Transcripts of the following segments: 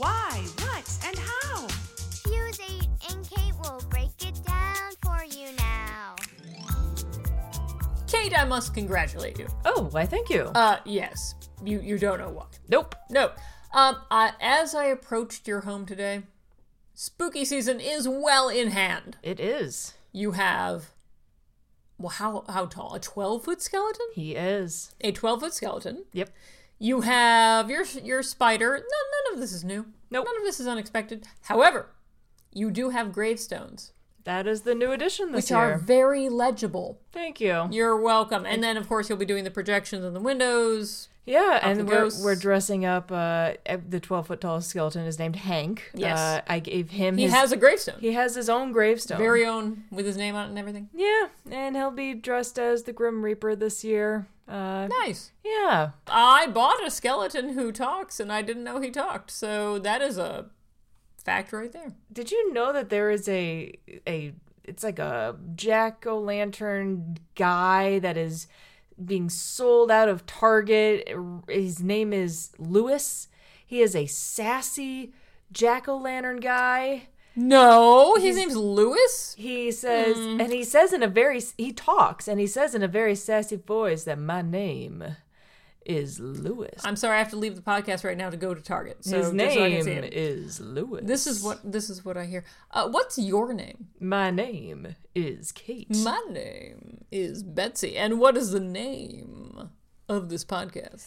Why, what, and how? Fuse 8 and Kate will break it down for you now. Kate, I must congratulate you. Oh, why thank you. Uh, yes. You you don't know why. nope. No. Um, uh, as I approached your home today, spooky season is well in hand. It is. You have, well, how how tall? A twelve foot skeleton? He is. A twelve foot skeleton. Yep. You have your your spider. None, none of this is new. Nope. None of this is unexpected. However, you do have gravestones, That is the new addition this which year. are very legible. Thank you. You're welcome. And then, of course, you'll be doing the projections on the windows. Yeah, and we're, we're dressing up. Uh, the twelve foot tall skeleton is named Hank. Yes. uh, I gave him. He his, has a gravestone, he has his own gravestone. very own, with his name on it and everything. yeah, and he'll be dressed as the Grim Reaper this year. Uh, Nice. yeah, I bought a skeleton who talks, and I didn't know he talked. So that is a fact right there. Did you know that there is a a it's like a jack o' lantern guy that is being sold out of Target. His name is Lewis. He is a sassy jack o' lantern guy. No, his name's Lewis. He says, Hmm. and he says in a very he talks and he says in a very sassy voice that my name is Lewis. I'm sorry, I have to leave the podcast right now to go to Target. So His just so I can name it. is Lewis. This is what this is what I hear. Uh, what's your name? my name is Kate. My name is Betsy, and what is the name of this podcast?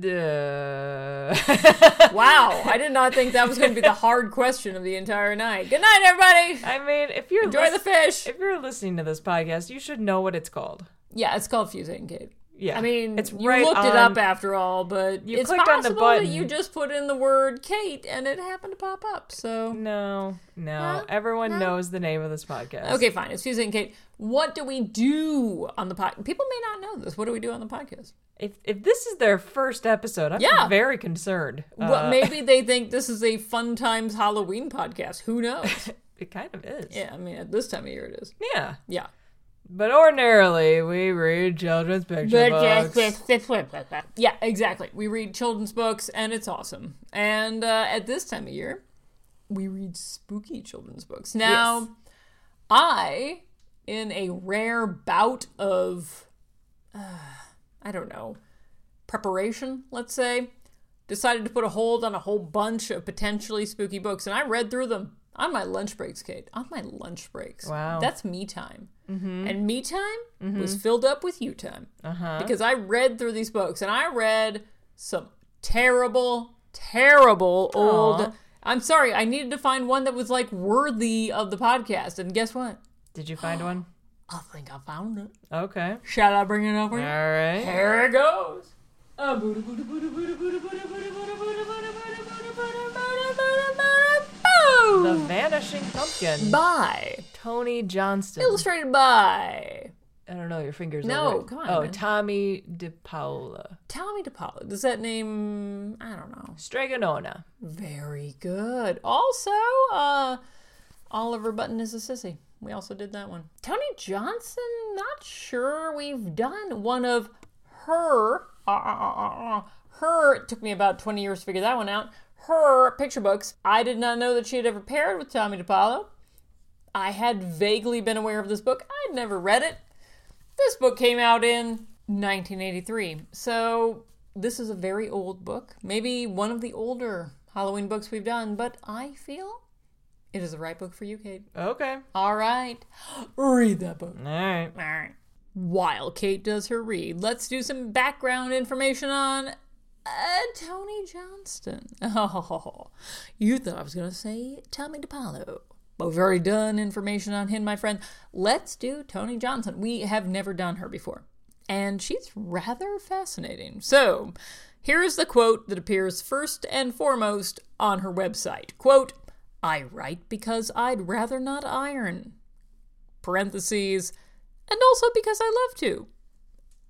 Duh. Wow, I did not think that was going to be the hard question of the entire night. Good night, everybody. I mean, if you're Enjoy the fish. If you're listening to this podcast, you should know what it's called. Yeah, it's called Fusing Kate. Yeah, I mean, it's you right looked it up after all, but You it's clicked on the possible that button. you just put in the word Kate and it happened to pop up. So No, no, Huh? everyone No? knows the name of this podcast. okay, fine. It's Fusing Kate. What do we do on the podcast? People may not know this. What do we do on the podcast? If if this is their first episode, I'm Yeah. very concerned. well, Uh, maybe they think this is a fun times Halloween podcast. Who knows? it kind of is. yeah, I mean, at this time of year, it is. Yeah. Yeah. But ordinarily, we read children's picture books. Yeah, exactly. We read children's books, and it's awesome. And uh, at this time of year, we read spooky children's books. Now, Yes. I, in a rare bout of, uh, I don't know, preparation, let's say, decided to put a hold on a whole bunch of potentially spooky books, and I read through them on my lunch breaks, Kate. On my lunch breaks. Wow. That's me time. Mm-hmm. And me time mm-hmm. was filled up with you time. Uh-huh. Because I read through these books and I read some terrible, terrible Aww. old. I'm sorry, I needed to find one that was like worthy of the podcast. And guess what? Did you find one? I think I found it. Okay. Shall I bring it over? All right. Here it goes. The Vanishing Pumpkin by Tony Johnston. illustrated by I don't know. Your fingers. No, it. come on, Oh, man. Tomie dePaola. Tomie dePaola. Does that name? I don't know. Strega Nona. Very good. Also, uh, Oliver Button is a sissy. We also did that one. Tony Johnson, not sure we've done one of her. Uh, uh, uh, her, it took me about 20 years to figure that one out. Her picture books. I did not know that she had ever paired with Tomie dePaola. I had vaguely been aware of this book. I'd never read it. This book came out in 1983. So this is a very old book. Maybe one of the older Halloween books we've done, but I feel it is the right book for you, Kate. Okay. All right. Read that book. All right. All right. While Kate does her read, let's do some background information on uh, Tony Johnston. Oh, you thought I was going to say Tomie dePaola. We've already done information on him, my friend. Let's do Tony Johnson. We have never done her before. And she's rather fascinating. So, Here is the quote that appears first and foremost on her website. Quote, I write because I'd rather not iron. Parentheses, and also because I love to.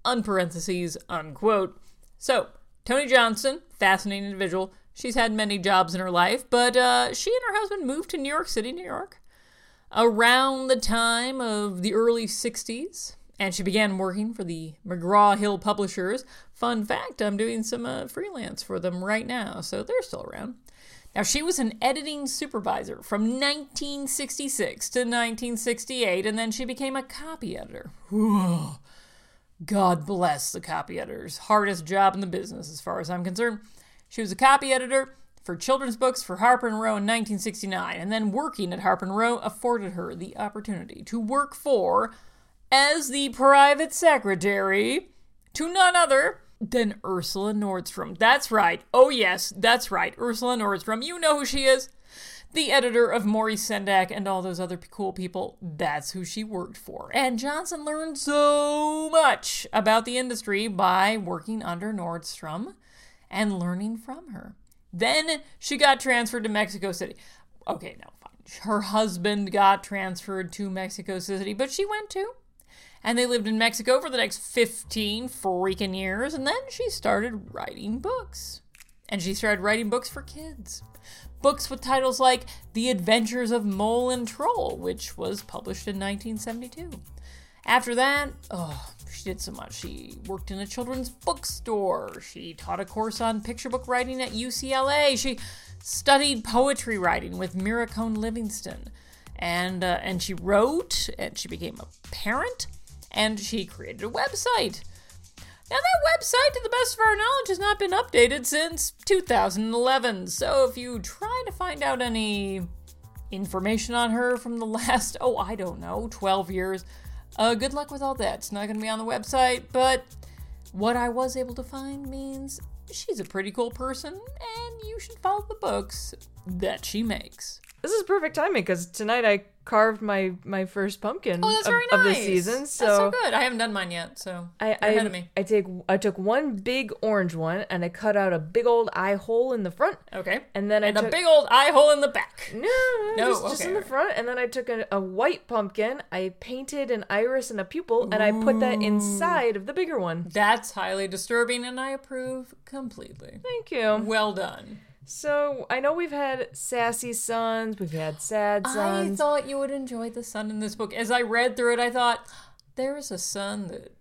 Unparentheses, unquote. So, Tony Johnson, fascinating individual. She's had many jobs in her life, but uh, she and her husband moved to New York City, New York, around the time of the early 60s, and she began working for the McGraw Hill Publishers. Fun fact I'm doing some uh, freelance for them right now, so they're still around. Now, she was an editing supervisor from 1966 to 1968, and then she became a copy editor. God bless the copy editors. Hardest job in the business, as far as I'm concerned. She was a copy editor for children's books for Harper and Row in 1969, and then working at Harper and Row afforded her the opportunity to work for as the private secretary to none other than Ursula Nordstrom. That's right. Oh, yes, that's right. Ursula Nordstrom. You know who she is. The editor of Maurice Sendak and all those other cool people. That's who she worked for. And Johnson learned so much about the industry by working under Nordstrom and learning from her. Then she got transferred to Mexico City. Okay, no, fine. Her husband got transferred to Mexico City, but she went too and they lived in Mexico for the next 15 freaking years. And then she started writing books. And she started writing books for kids. Books with titles like The Adventures of Mole and Troll, which was published in 1972. After that, oh, she did so much. She worked in a children's bookstore. She taught a course on picture book writing at UCLA. She studied poetry writing with Myra Cohn Livingston. And, uh, and she wrote, and she became a parent and she created a website. Now, that website, to the best of our knowledge, has not been updated since 2011. So, if you try to find out any information on her from the last, oh, I don't know, 12 years, uh, good luck with all that. It's not going to be on the website, but what I was able to find means she's a pretty cool person, and you should follow the books that she makes. This is perfect timing because tonight I carved my my first pumpkin Oh, that's of, very of the nice. season. that's So, so good. I haven't done mine yet, so I I, ahead of me. I take I took one big orange one and I cut out a big old eye hole in the front, Okay. and then I And took a big old eye hole in the back. no, no, No, just, just in the front, and then I took a, a white pumpkin. I painted an iris and a pupil, and I put that inside of the bigger one. That's highly disturbing, and I approve completely. Thank you. Well done. So I know we've had sassy sons, we've had sad sons. I thought you would enjoy the son in this book. As I read through it, I thought there's a son that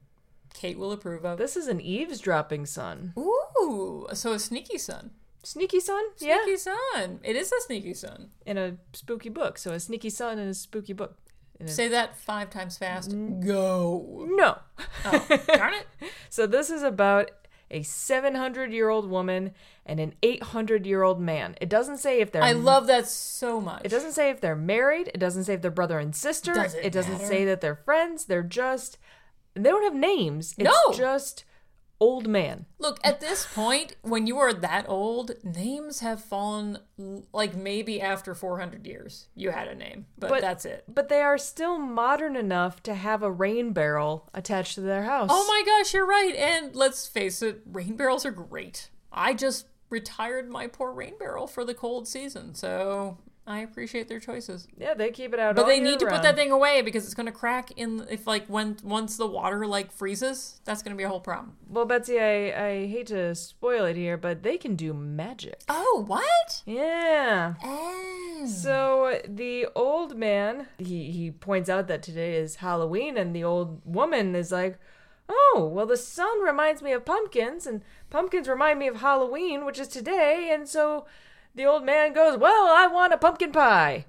Kate will approve of. this is an eavesdropping son. Ooh, so a sneaky son. Sneaky son? Yeah. Sneaky son. It is a sneaky son. In a spooky book. So a sneaky son in a spooky book. A- Say that five times fast. Mm. Go. no. Oh, darn it. So this is about a 700 year old woman and an 800 year old man. It doesn't say if they're I love that so much. It doesn't say if they're married. It doesn't say if they're brother and sister. Does it doesn't matter? say that they're friends. They're just they don't have names. It's No. just old man. Look, at this point, when you are that old, names have fallen like maybe after 400 years. You had a name, but, But- that's it. But they are still modern enough to have a rain barrel attached to their house. Oh my gosh, you're right. And let's face it, rain barrels are great. I just retired my poor rain barrel for the cold season, so I appreciate their choices. Yeah, they keep it out. But they need to put that thing away because it's going to crack in if like when once the water like freezes, that's going to be a whole problem. Well, Betsy, I I hate to spoil it here, but they can do magic. Oh, what? Yeah. Oh. So the old man, he he points out that today is Halloween, and the old woman is like, "Oh, well, the sun reminds me of pumpkins, and pumpkins remind me of Halloween, which is today." And so the old man goes, "Well, I want a pumpkin pie,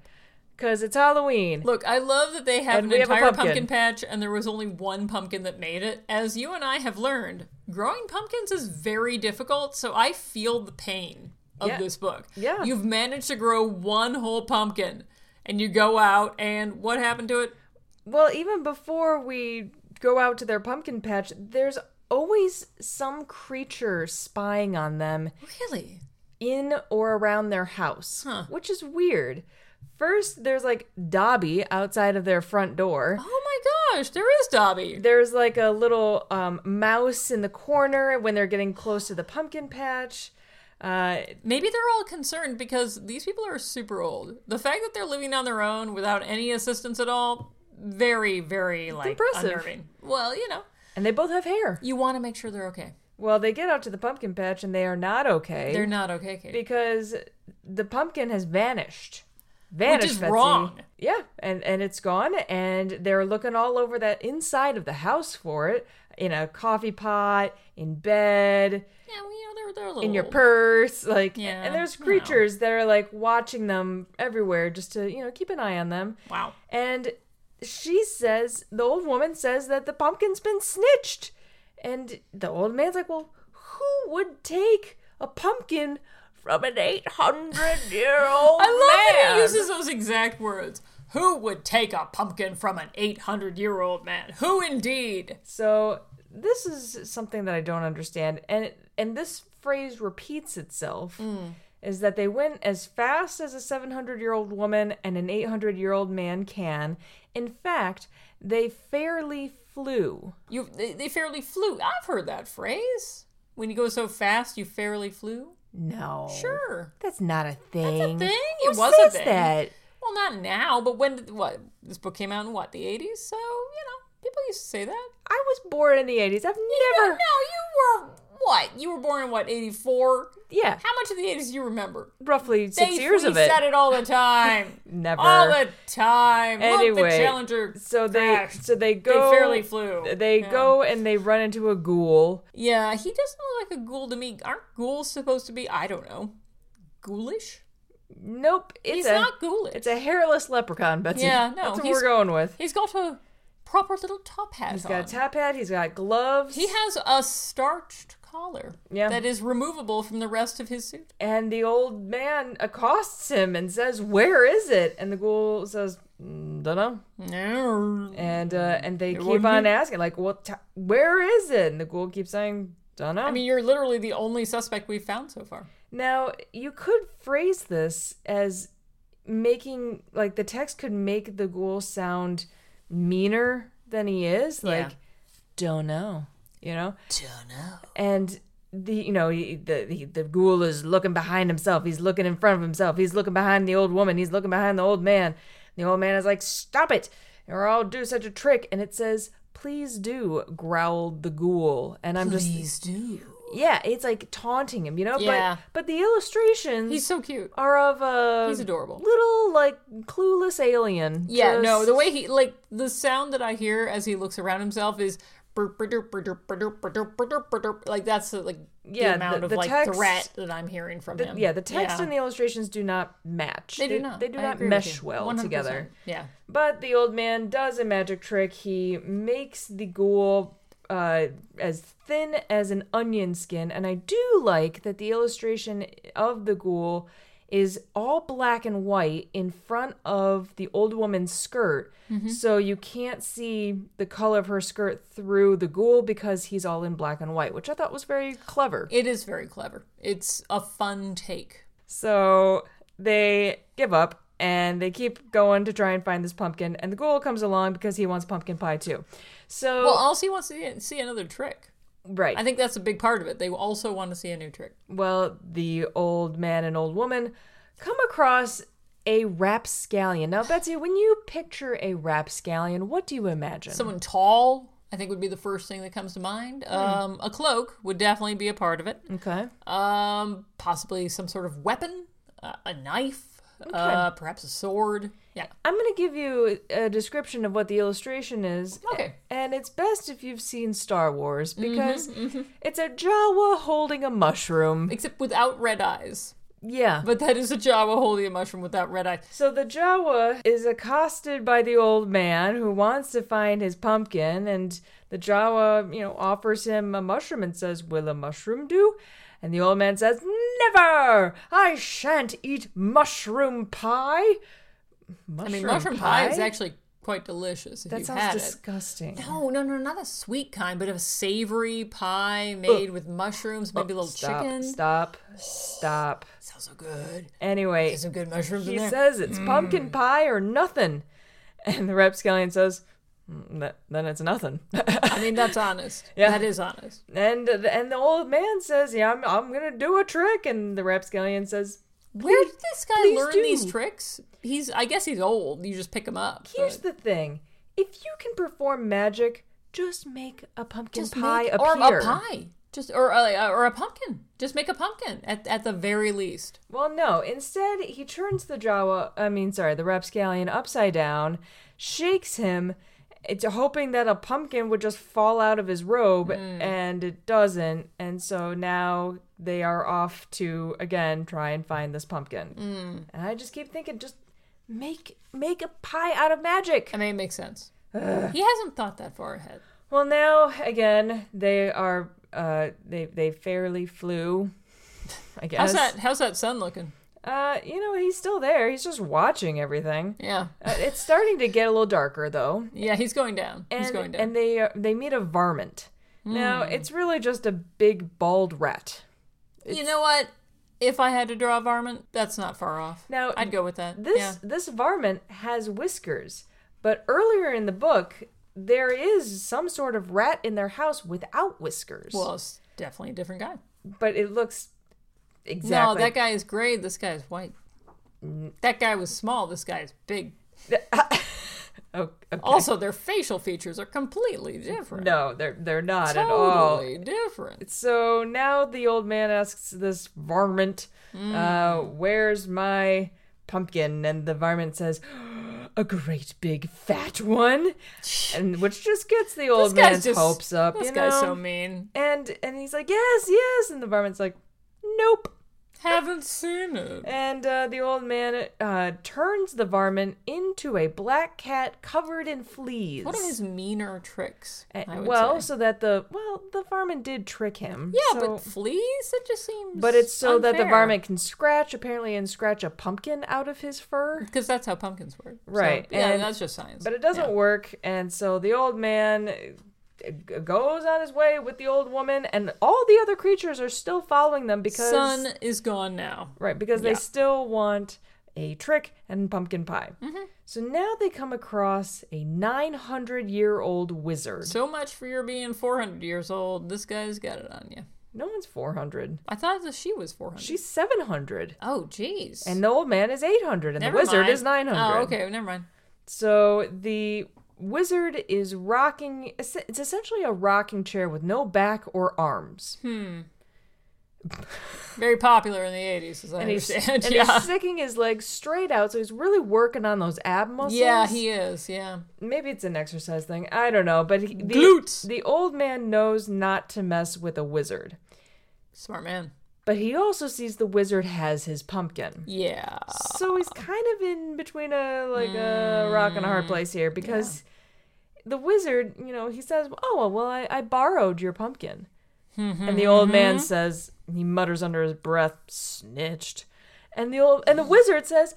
cause it's Halloween." Look, I love that they have And an we have entire pumpkin. pumpkin. patch and there was only one pumpkin that made it. As you and I have learned, growing pumpkins is very difficult, so I feel the pain of Yeah. this book. Yeah. You've managed to grow one whole pumpkin and you go out and what happened to it? Well, even before we go out to their pumpkin patch, there's always some creature spying on them Really? In or around their house, Huh. which is weird. First, there's like Dobby outside of their front door. Oh my gosh, there is Dobby. There's like a little um, mouse in the corner when they're getting close to the pumpkin patch. Uh, Maybe they're all concerned because these people are super old. The fact that they're living on their own without any assistance at all, very, very like impressive. unnerving. Well, you know, and they both have hair. you want to make sure they're okay. Well, they get out to the pumpkin patch and they are not okay. They're not okay, Katie. because the pumpkin has vanished. Vanished, is Betsy. wrong. Yeah, and and it's gone, and they're looking all over that inside of the house for it, in a coffee pot, in bed, yeah, well, you know, they're they're a little in your purse, like. Yeah, and there's you know. creatures that are like watching them everywhere, just to you know keep an eye on them. Wow. And she says, the old woman says that the pumpkin's been snitched. And the old man's like, well, who would take a pumpkin from an 800 year old man? I love man? that he uses those exact words. Who would take a pumpkin from an 800 year old man? Who indeed? So this is something that I don't understand, and and this phrase repeats itself. Hmm. Is that they went as fast as a 700 year old woman and an 800 year old man can. In fact, they fairly flew. You they, they fairly flew. I've heard that phrase. When you go so fast, you fairly flew. No, Sure. that's not a thing. That's a thing? Who It was a thing. that? Well, not now, but when did what this book came out in what the 80s? So you know, people used to say that. I was born in the 80s. I've never. no, you were what? You were born in what 84? Yeah, How much of the 80s do you remember? roughly six They- years of it. said it all the time. Never. All the time. Look, Anyway, the Challenger. So they so they go They fairly flew. They Yeah. go and they run into a ghoul. Yeah, he doesn't look like a ghoul to me. Aren't ghouls supposed to be? I don't know. Ghoulish? Nope, it's He's a not ghoulish. it's a hairless leprechaun, Betsy. Yeah, no, that's what he's- we're going with. He's got a proper little top hat He's on. got a top hat. He's got gloves. he has a starched collar Yeah. that is removable from the rest of his suit. and the old man accosts him and says, "Where is it?" And the ghoul says, "Don't know." No. And uh, and they keep on be- asking, like, "What? T- where is it?" And the ghoul keeps saying, "Don't know." I mean, you're literally the only suspect we've found so far. Now, you could phrase this as making like the text could make the ghoul sound meaner than he is, Yeah. like don't know, you know? Don't know. And the you know, he- the, the the ghoul is looking behind himself, he's looking in front of himself, he's looking behind the old woman, he's looking behind the old man. The old man is like, "Stop it. Or I'll do such a trick." And it says, "Please do," growled the ghoul. And I'm just please do yeah, it's like taunting him, you know. Yeah. But but the illustrations he's so cute are of a he's adorable little like clueless alien. Yeah, just... no, the way he like the sound that I hear as he looks around himself is like that's like yeah, the amount the, the of like text, threat that I'm hearing from the, him. Yeah, the text yeah. and the illustrations do not match. They, they do not. They do I not mesh well 100%. together. Yeah. But the old man does a magic trick. He makes the ghoul uh, as thin as an onion skin, and I do like that the illustration of the ghoul is all black and white in front of the old woman's skirt. Mm-hmm. So you can't see the color of her skirt through the ghoul because he's all in black and white, which I thought was very clever. It is very clever. It's a fun take. So they give up and they keep going to try and find this pumpkin, and the ghoul comes along because he wants pumpkin pie too. So Well, also he wants to see, another trick. right. I think that's a big part of it. They also want to see a new trick. well, the old man and old woman come across a rapscallion. Now, Betsy, when you picture a rapscallion, what do you imagine? Someone tall, I think would be the first thing that comes to mind. Hmm. Um, a cloak would definitely be a part of it. okay. Um, possibly some sort of weapon, uh, a knife, uh, perhaps a sword. Yeah. I'm going to give you a description of what the illustration is. Okay. And it's best if you've seen Star Wars Mm-hmm, because it's a Jawa holding a mushroom. Except without red eyes. Yeah. But that is a Jawa holding a mushroom without red eyes. So the Jawa is accosted by the old man who wants to find his pumpkin, and the Jawa, you know, offers him a mushroom and says, Will a mushroom do? And the old man says, Never! I shan't eat mushroom pie. Mushroom I mean, mushroom pie, is actually quite delicious if That sounds disgusting. it. No, no, no, not a sweet kind, but a savory pie made with mushrooms, maybe a little Stop, chicken. stop, stop. Sounds so good. Anyway, There's some good mushrooms in he says it's pumpkin mm. pie or nothing. And the rapscallion says, Mm, th- then it's nothing. I mean, that's honest. Yeah. That is honest. and uh, and the old man says, "Yeah, I'm I'm gonna do a trick," and the rapscallion says, Where did this guy learn do. these tricks? He's, I guess he's old. You just pick him up. "Here's but the thing: if you can perform magic, just make a pumpkin just pie make, appear." or a pie. Just or uh, uh, or a pumpkin. Just make a pumpkin at at the very least. Well, no. Instead, he turns the Jawa, I mean, sorry, the rapscallion upside down, shakes him, it's hoping that a pumpkin would just fall out of his robe, and it doesn't. And so now they are off to again try and find this pumpkin. And I just keep thinking, just make make a pie out of magic. I mean, it makes sense. He hasn't thought that far ahead. Well, now again they are uh they they fairly flew. I guess. How's that? How's that sun looking? Uh, you know, he's still there. He's just watching everything. Yeah, Uh, it's starting to get a little darker though, yeah. He's going down. and he's going down. and they uh, they meet a varmint. Now it's really just a big bald rat. you know what? If I had to draw a varmint, that's not far off. Now, I'd go with that. This yeah. this varmint has whiskers, but earlier in the book there is some sort of rat in their house without whiskers. Well, it's definitely a different guy. but it looks exactly. No, that guy is gray. This guy is white. That guy was small. This guy is big. Oh, okay. Also, their facial features are completely different. no, they're they're not at all. totally different. So now the old man asks this varmint, uh, "Where's my pumpkin?" And the varmint says, "A great big fat one," and which just gets the old man's just- hopes up. This you guy's so mean. and and he's like, "Yes, yes," and the varmint's like, "Nope." Haven't seen it. And uh, the old man uh, turns the varmint into a black cat covered in fleas. One of his meaner tricks. Would well, say. so that the well, the varmint did trick him. yeah, so- but fleas. It just seems. But it's so that the varmint can scratch, apparently, and scratch a pumpkin out of his fur. because that's how pumpkins work. So, Right, yeah, and- that's just science. But it doesn't Yeah. work, and so the old man goes on his way with the old woman, and all the other creatures are still following them because Sun is gone now. right because Yeah. they still want a trick and pumpkin pie. Mm-hmm. So now they come across a 900 year old wizard. So much for your being 400 years old. This guy's got it on you. no one's 400. I thought that she was 400. She's 700. Oh, jeez. And the old man is 800, and Never the wizard mind. is 900. Oh, okay. Never mind. So the wizard is rocking. It's essentially a rocking chair with no back or arms, Hmm. Very popular in the 80s, as I and he's understand. and yeah. he's sticking his legs straight out. So he's really working on those ab muscles. Yeah, he is. Yeah. Maybe it's an exercise thing. I don't know. But he, the, Glutes. The old man knows not to mess with a wizard, Smart man. But he also sees the wizard has his pumpkin. Yeah. So he's kind of in between a like a mm, rock and a hard place here because the wizard, you know, he says, "Oh well, I, I borrowed your pumpkin," and the old man mm-hmm. says, he mutters under his breath, "Snitched." And the old and the mm. wizard says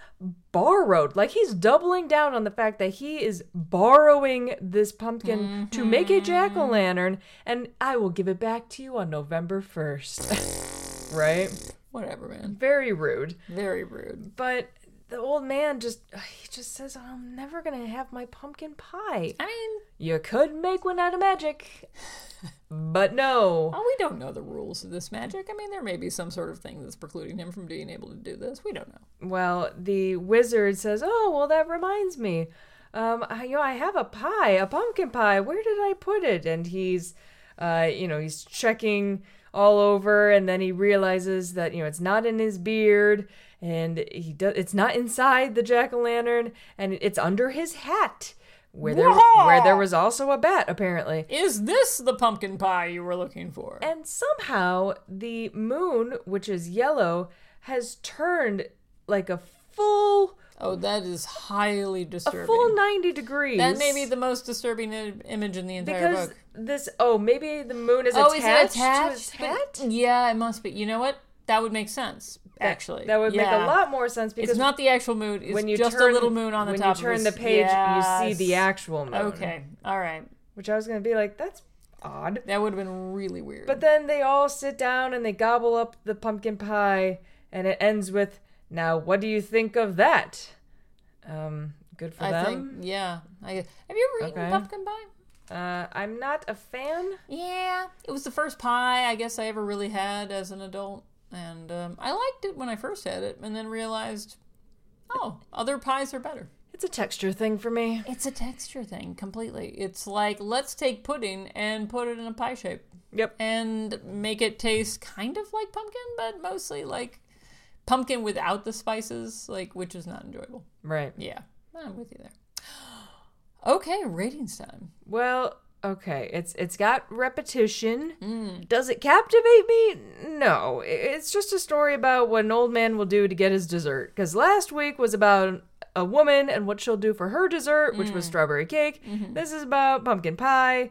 borrowed, like he's doubling down on the fact that he is borrowing this pumpkin to make a mm-hmm. jack o' lantern, and I will give it back to you on November first. right? Whatever, man. Very rude. Very rude. But the old man just he just says, "I'm never gonna have my pumpkin pie." I mean, You could make one out of magic, but no. oh, we don't know the rules of this magic. I mean, there may be some sort of thing that's precluding him from being able to do this. We don't know. Well, the wizard says, "Oh, well, that reminds me. Um, I, you know, I have a pie, a pumpkin pie. Where did I put it?" And he's, uh, you know, he's checking all over, and then he realizes that you know it's not in his beard, and he does. It's not inside the jack o' lantern, and it's under his hat, where there where there was also a bat apparently. Is this the pumpkin pie you were looking for? And somehow the moon, which is yellow, has turned like a full oh, that is highly disturbing. a full 90 degrees. that may be the most disturbing I- image in the entire because book. this oh maybe the moon is Oh, attached, is it attached? to his But- hat. Yeah, it must be. You know what? That would make sense. Actually, that would make a lot more sense because It's not the actual moon. It's when you just turn a little moon on the when top. When you turn the page, you see the actual moon. Okay, all right. which I was gonna be like that's odd. That would have been really weird. But then they all sit down and they gobble up the pumpkin pie, and it ends with, "Now, what do you think of that?" Um, Good for I them. think. Yeah. I, have you ever eaten Okay. pumpkin pie? Uh, I'm not a fan. Yeah, it was the first pie I guess I ever really had as an adult, and um, I liked it when I first had it, and then realized, oh, other pies are better. It's a texture thing for me. It's a texture thing completely. It's like let's take pudding and put it in a pie shape Yep. and make it taste kind of like pumpkin, but mostly like pumpkin without the spices, like which is not enjoyable. Right. Yeah, I'm with you there. Okay, ratings time. Well, okay. It's it's got repetition. Hmm. Does it captivate me? No. It's just a story about what an old man will do to get his dessert. Because last week was about a woman and what she'll do for her dessert, which was hmm. strawberry cake. Mm-hmm. This is about pumpkin pie.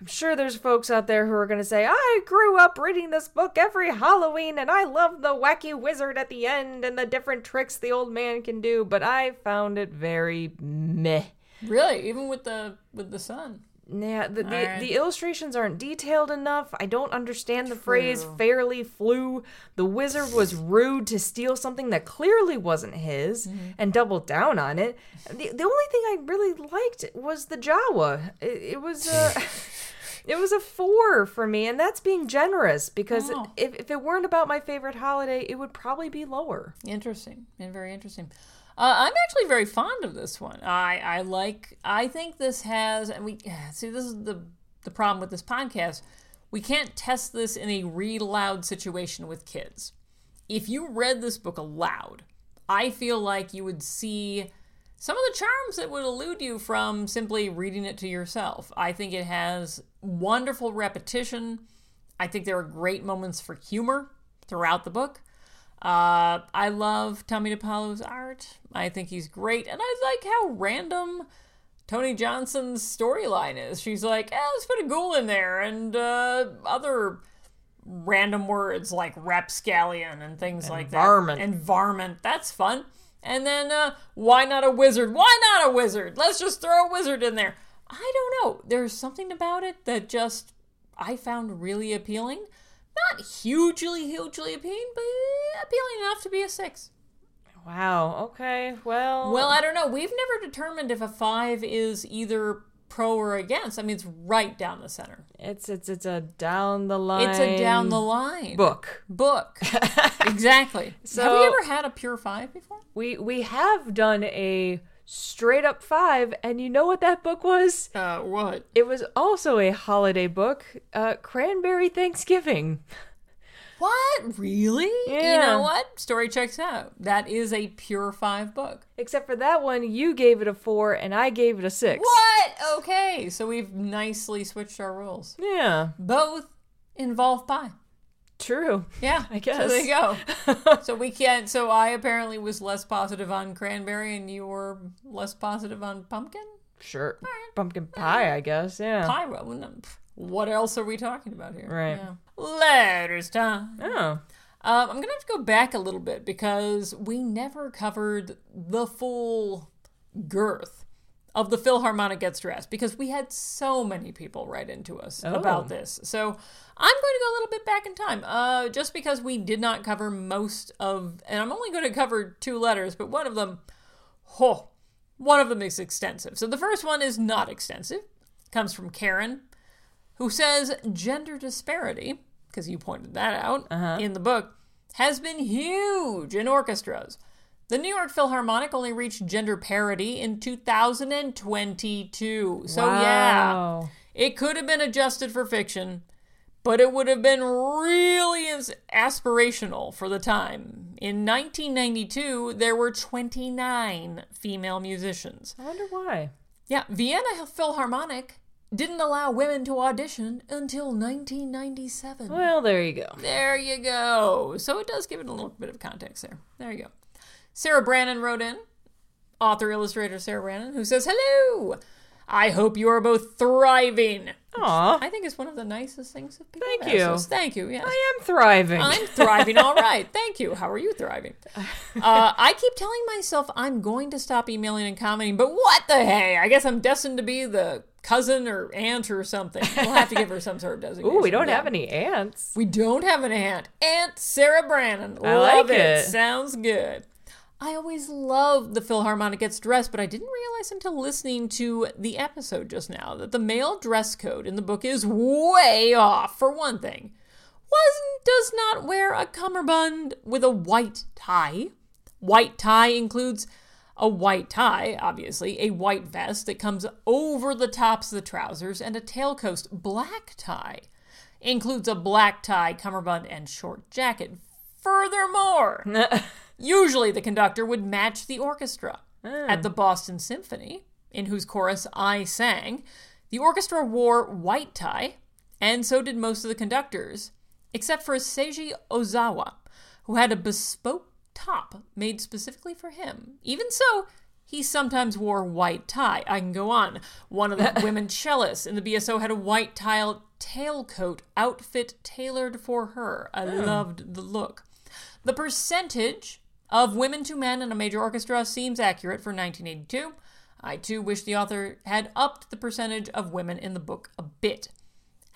I'm sure there's folks out there who are going to say, I grew up reading this book every Halloween and I love the wacky wizard at the end and the different tricks the old man can do, but I found it very meh. Really, even with the with the sun. Yeah, the, the, Alright. the illustrations aren't detailed enough. I don't understand the phrase fairly flew. The wizard was rude to steal something that clearly wasn't his Mm-hmm. and doubled down on it. The, the only thing I really liked was the Jawa. It, it was a. It was a four for me, and that's being generous because Oh. if, if it weren't about my favorite holiday, it would probably be lower. Interesting and very interesting. Uh, I'm actually very fond of this one. I I like. I think this has, and we see this is the the problem with this podcast. We can't test this in a read aloud situation with kids. If you read this book aloud, I feel like you would see some of the charms that would elude you from simply reading it to yourself. I think it has wonderful repetition. I think there are great moments for humor throughout the book. Uh, I love Tomie dePaola's art. I think he's great, and I like how random Tony Johnson's storyline is. She's like, eh, let's put a ghoul in there, and uh, other random words like rapscallion and things like that. varmint. And varmint. That's fun. And then, uh, why not a wizard? Why not a wizard? Let's just throw a wizard in there. I don't know. There's something about it that just I found really appealing. Not hugely, hugely appealing, but appealing enough to be a six. Wow. Okay. Well. Well, I don't know. We've never determined if a five is either pro or against. I mean, it's right down the center. it's it's it's a down the line. It's a down the line book. book. exactly. So have you ever had a pure five before? We we have done a straight up five, and you know what that book was? Uh, what? It was also a holiday book, uh, Cranberry Thanksgiving. What? Really? Yeah. You know what? Story checks out. That is a pure five book. Except for that one, you gave it a four, and I gave it a six. What? Okay, so we've nicely switched our rules. Yeah, Both involve pie. True. Yeah, I guess. So there you go. so we can't. So I apparently was less positive on cranberry, and you were less positive on pumpkin Sure. Pumpkin pie, I guess. Yeah. pie. What else are we talking about here? Right. Yeah. Letters time. Oh. Um, I'm gonna have to go back a little bit because we never covered the full girth of the Philharmonic Gets Dressed because we had so many people write into us Oh. about this. So I'm going to go a little bit back in time, uh, just because we did not cover most of, and I'm only going to cover two letters, but one of them, oh, one of them is extensive. So the first one is not extensive, comes from Karen, who says gender disparity, because you pointed that out in the book, has been huge in orchestras. The New York Philharmonic only reached gender parity in 2022. So, yeah, it could have been adjusted for fiction, but it would have been really as- aspirational for the time. In 1992, there were 29 female musicians. I wonder why. Yeah, Vienna Philharmonic didn't allow women to audition until 1997. Well, there you go. There you go. So it does give it a little bit of context there. There you go. Sarah Brannen wrote in, author illustrator Sarah Brannen, who says, Hello! I hope you are both thriving. Aw. I think it's one of the nicest things that people Thank you. us. Thank you. Yes. I am thriving. I'm thriving all right. Thank you. How are you thriving? Uh, I keep telling myself I'm going to stop emailing and commenting, but what the hey? I guess I'm destined to be the cousin or aunt or something. We'll have to give her some sort of designation. Ooh, we don't Yeah. have any aunts. We don't have an aunt. Aunt Sarah Brannen. I Love like it. it. Sounds good. I always love the Philharmonic Gets Dressed, but I didn't realize until listening to the episode just now that the male dress code in the book is way off, for one thing. Was does not wear a cummerbund with a white tie. White tie includes a white tie, obviously, a white vest that comes over the tops of the trousers, and a tailcoat black tie. Includes a black tie, cummerbund, and short jacket. Furthermore, usually the conductor would match the orchestra. Oh. At the Boston Symphony, in whose chorus I sang, the orchestra wore white tie, and so did most of the conductors, except for Seiji Ozawa, who had a bespoke top made specifically for him. Even so, he sometimes wore white tie. I can go on. One of the women cellists in the BSO had a white tile tailcoat outfit tailored for her. I hmm. loved the look. The percentage of women to men in a major orchestra seems accurate for 1982. I too wish the author had upped the percentage of women in the book a bit.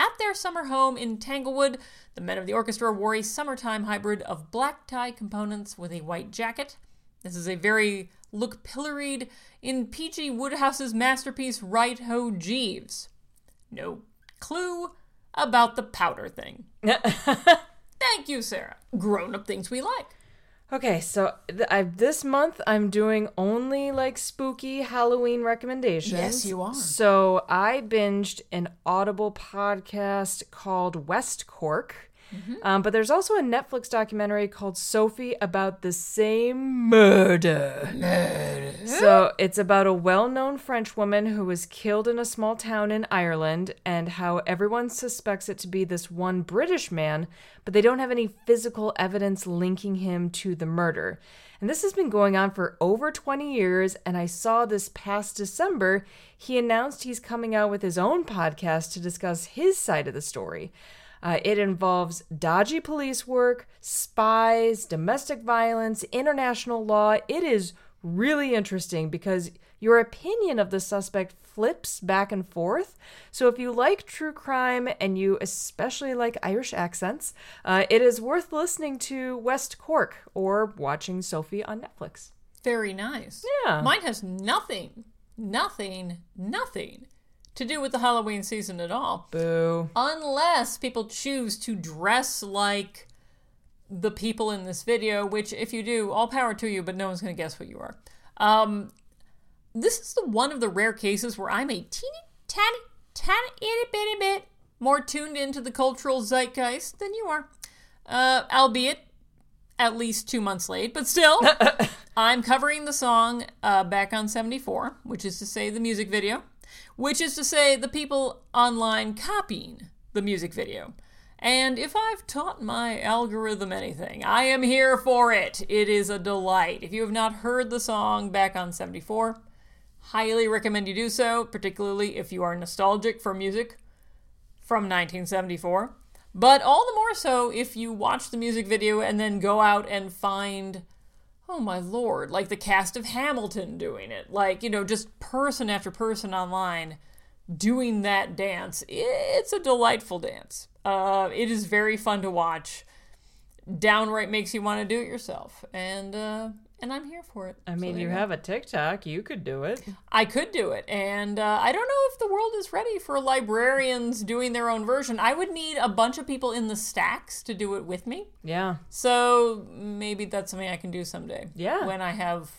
At their summer home in Tanglewood, the men of the orchestra wore a summertime hybrid of black tie components with a white jacket. This is a very look pilloried in P.G. Wodehouse's masterpiece Right Ho Jeeves. No clue about the powder thing. Thank you, Sarah. Grown up things we like. Okay, so th- I, this month I'm doing only like spooky Halloween recommendations. Yes, you are. So I binged an Audible podcast called West Cork. Mm-hmm. Um, but there's also a Netflix documentary called Sophie about the same murder. So it's about a well known French woman who was killed in a small town in Ireland and how everyone suspects it to be this one British man, but they don't have any physical evidence linking him to the murder. And this has been going on for over 20 years. And I saw this past December, he announced he's coming out with his own podcast to discuss his side of the story. Uh, it involves dodgy police work, spies, domestic violence, international law. It is really interesting because your opinion of the suspect flips back and forth. So if you like true crime and you especially like Irish accents, uh, it is worth listening to West Cork or watching Sophie on Netflix. Very nice. Yeah. Mine has nothing, nothing, nothing to do with the Halloween season at all. Boo. Unless people choose to dress like the people in this video, which if you do, all power to you, but no one's going to guess what you are. Um, this is the one of the rare cases where I'm a teeny tiny, tiny itty bitty bit more tuned into the cultural zeitgeist than you are. Uh, albeit at least two months late, but still, I'm covering the song uh, back on 74, which is to say the music video, which is to say the people online copying the music video. And if I've taught my algorithm anything, I am here for it. It is a delight. If you have not heard the song back on 74, highly recommend you do so, particularly if you are nostalgic for music from 1974. But all the more so if you watch the music video and then go out and find, oh my lord, like the cast of Hamilton doing it. Like, you know, just person after person online doing that dance. It's a delightful dance. Uh, it is very fun to watch. Downright makes you want to do it yourself. And, uh, and I'm here for it. I mean, there you have a TikTok. You could do it. I could do it. And uh, I don't know if the world is ready for librarians doing their own version. I would need a bunch of people in the stacks to do it with me. Yeah. So maybe that's something I can do someday. Yeah. When I have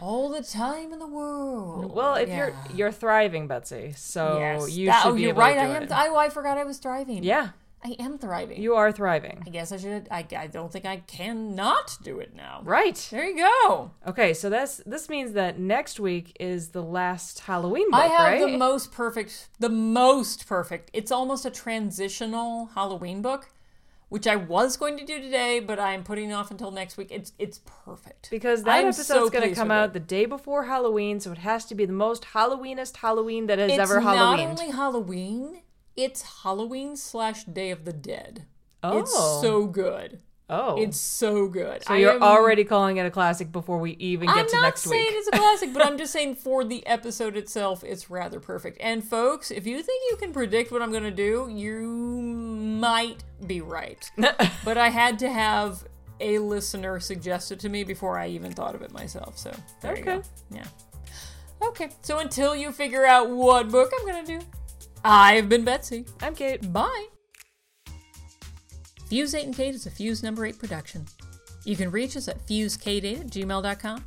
all the time in the world. Well, if Yeah. you're you're thriving, Betsy, so yes. you That- should oh, be you're able right. to I am. it. oh, I forgot I was thriving. yeah, I am thriving. you are thriving. I guess I should. I, I don't think I cannot do it now. Right. There you go. Okay, so that's this means that next week is the last Halloween book, I have right? the most perfect, the most perfect. It's almost a transitional Halloween book, which I was going to do today, but I'm putting off until next week. It's it's perfect because that I'm episode's so going to come out it. the day before Halloween, so it has to be the most Halloweenest Halloween that has It's ever Halloween. not only Halloween; it's Halloween slash Day of the Dead. Oh. It's so good. oh, It's so good. so I you're am- already calling it a classic before we even get I'm to not next saying week. it's a classic, but I'm just saying for the episode itself, it's rather perfect. And folks, if you think you can predict what I'm going to do, you might be right. but I had to have a listener suggested to me before I even thought of it myself. So there you go. Yeah. Okay. So until you figure out what book I'm gonna do, I've been Betsy. I'm Kate. Bye. Fuse 8 and Kate is a Fuse number 8 production. You can reach us at fusekate8 at gmail.com.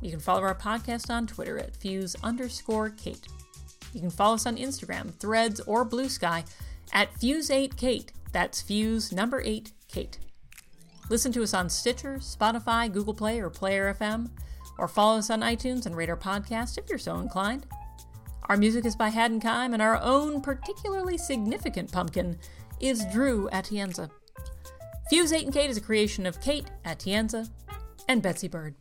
You can follow our podcast on Twitter at fuse underscore Kate. You can follow us on Instagram, Threads, or Blue Sky at Fuse8Kate. That's Fuse number 8 Kate. Listen to us on Stitcher, Spotify, Google Play, or Player FM, or follow us on iTunes and rate our podcast if you're so inclined. Our music is by Haddon Kime, and our own particularly significant pumpkin is Drew Atienza. Fuse 8 and Kate is a creation of Kate Atienza and Betsy Bird.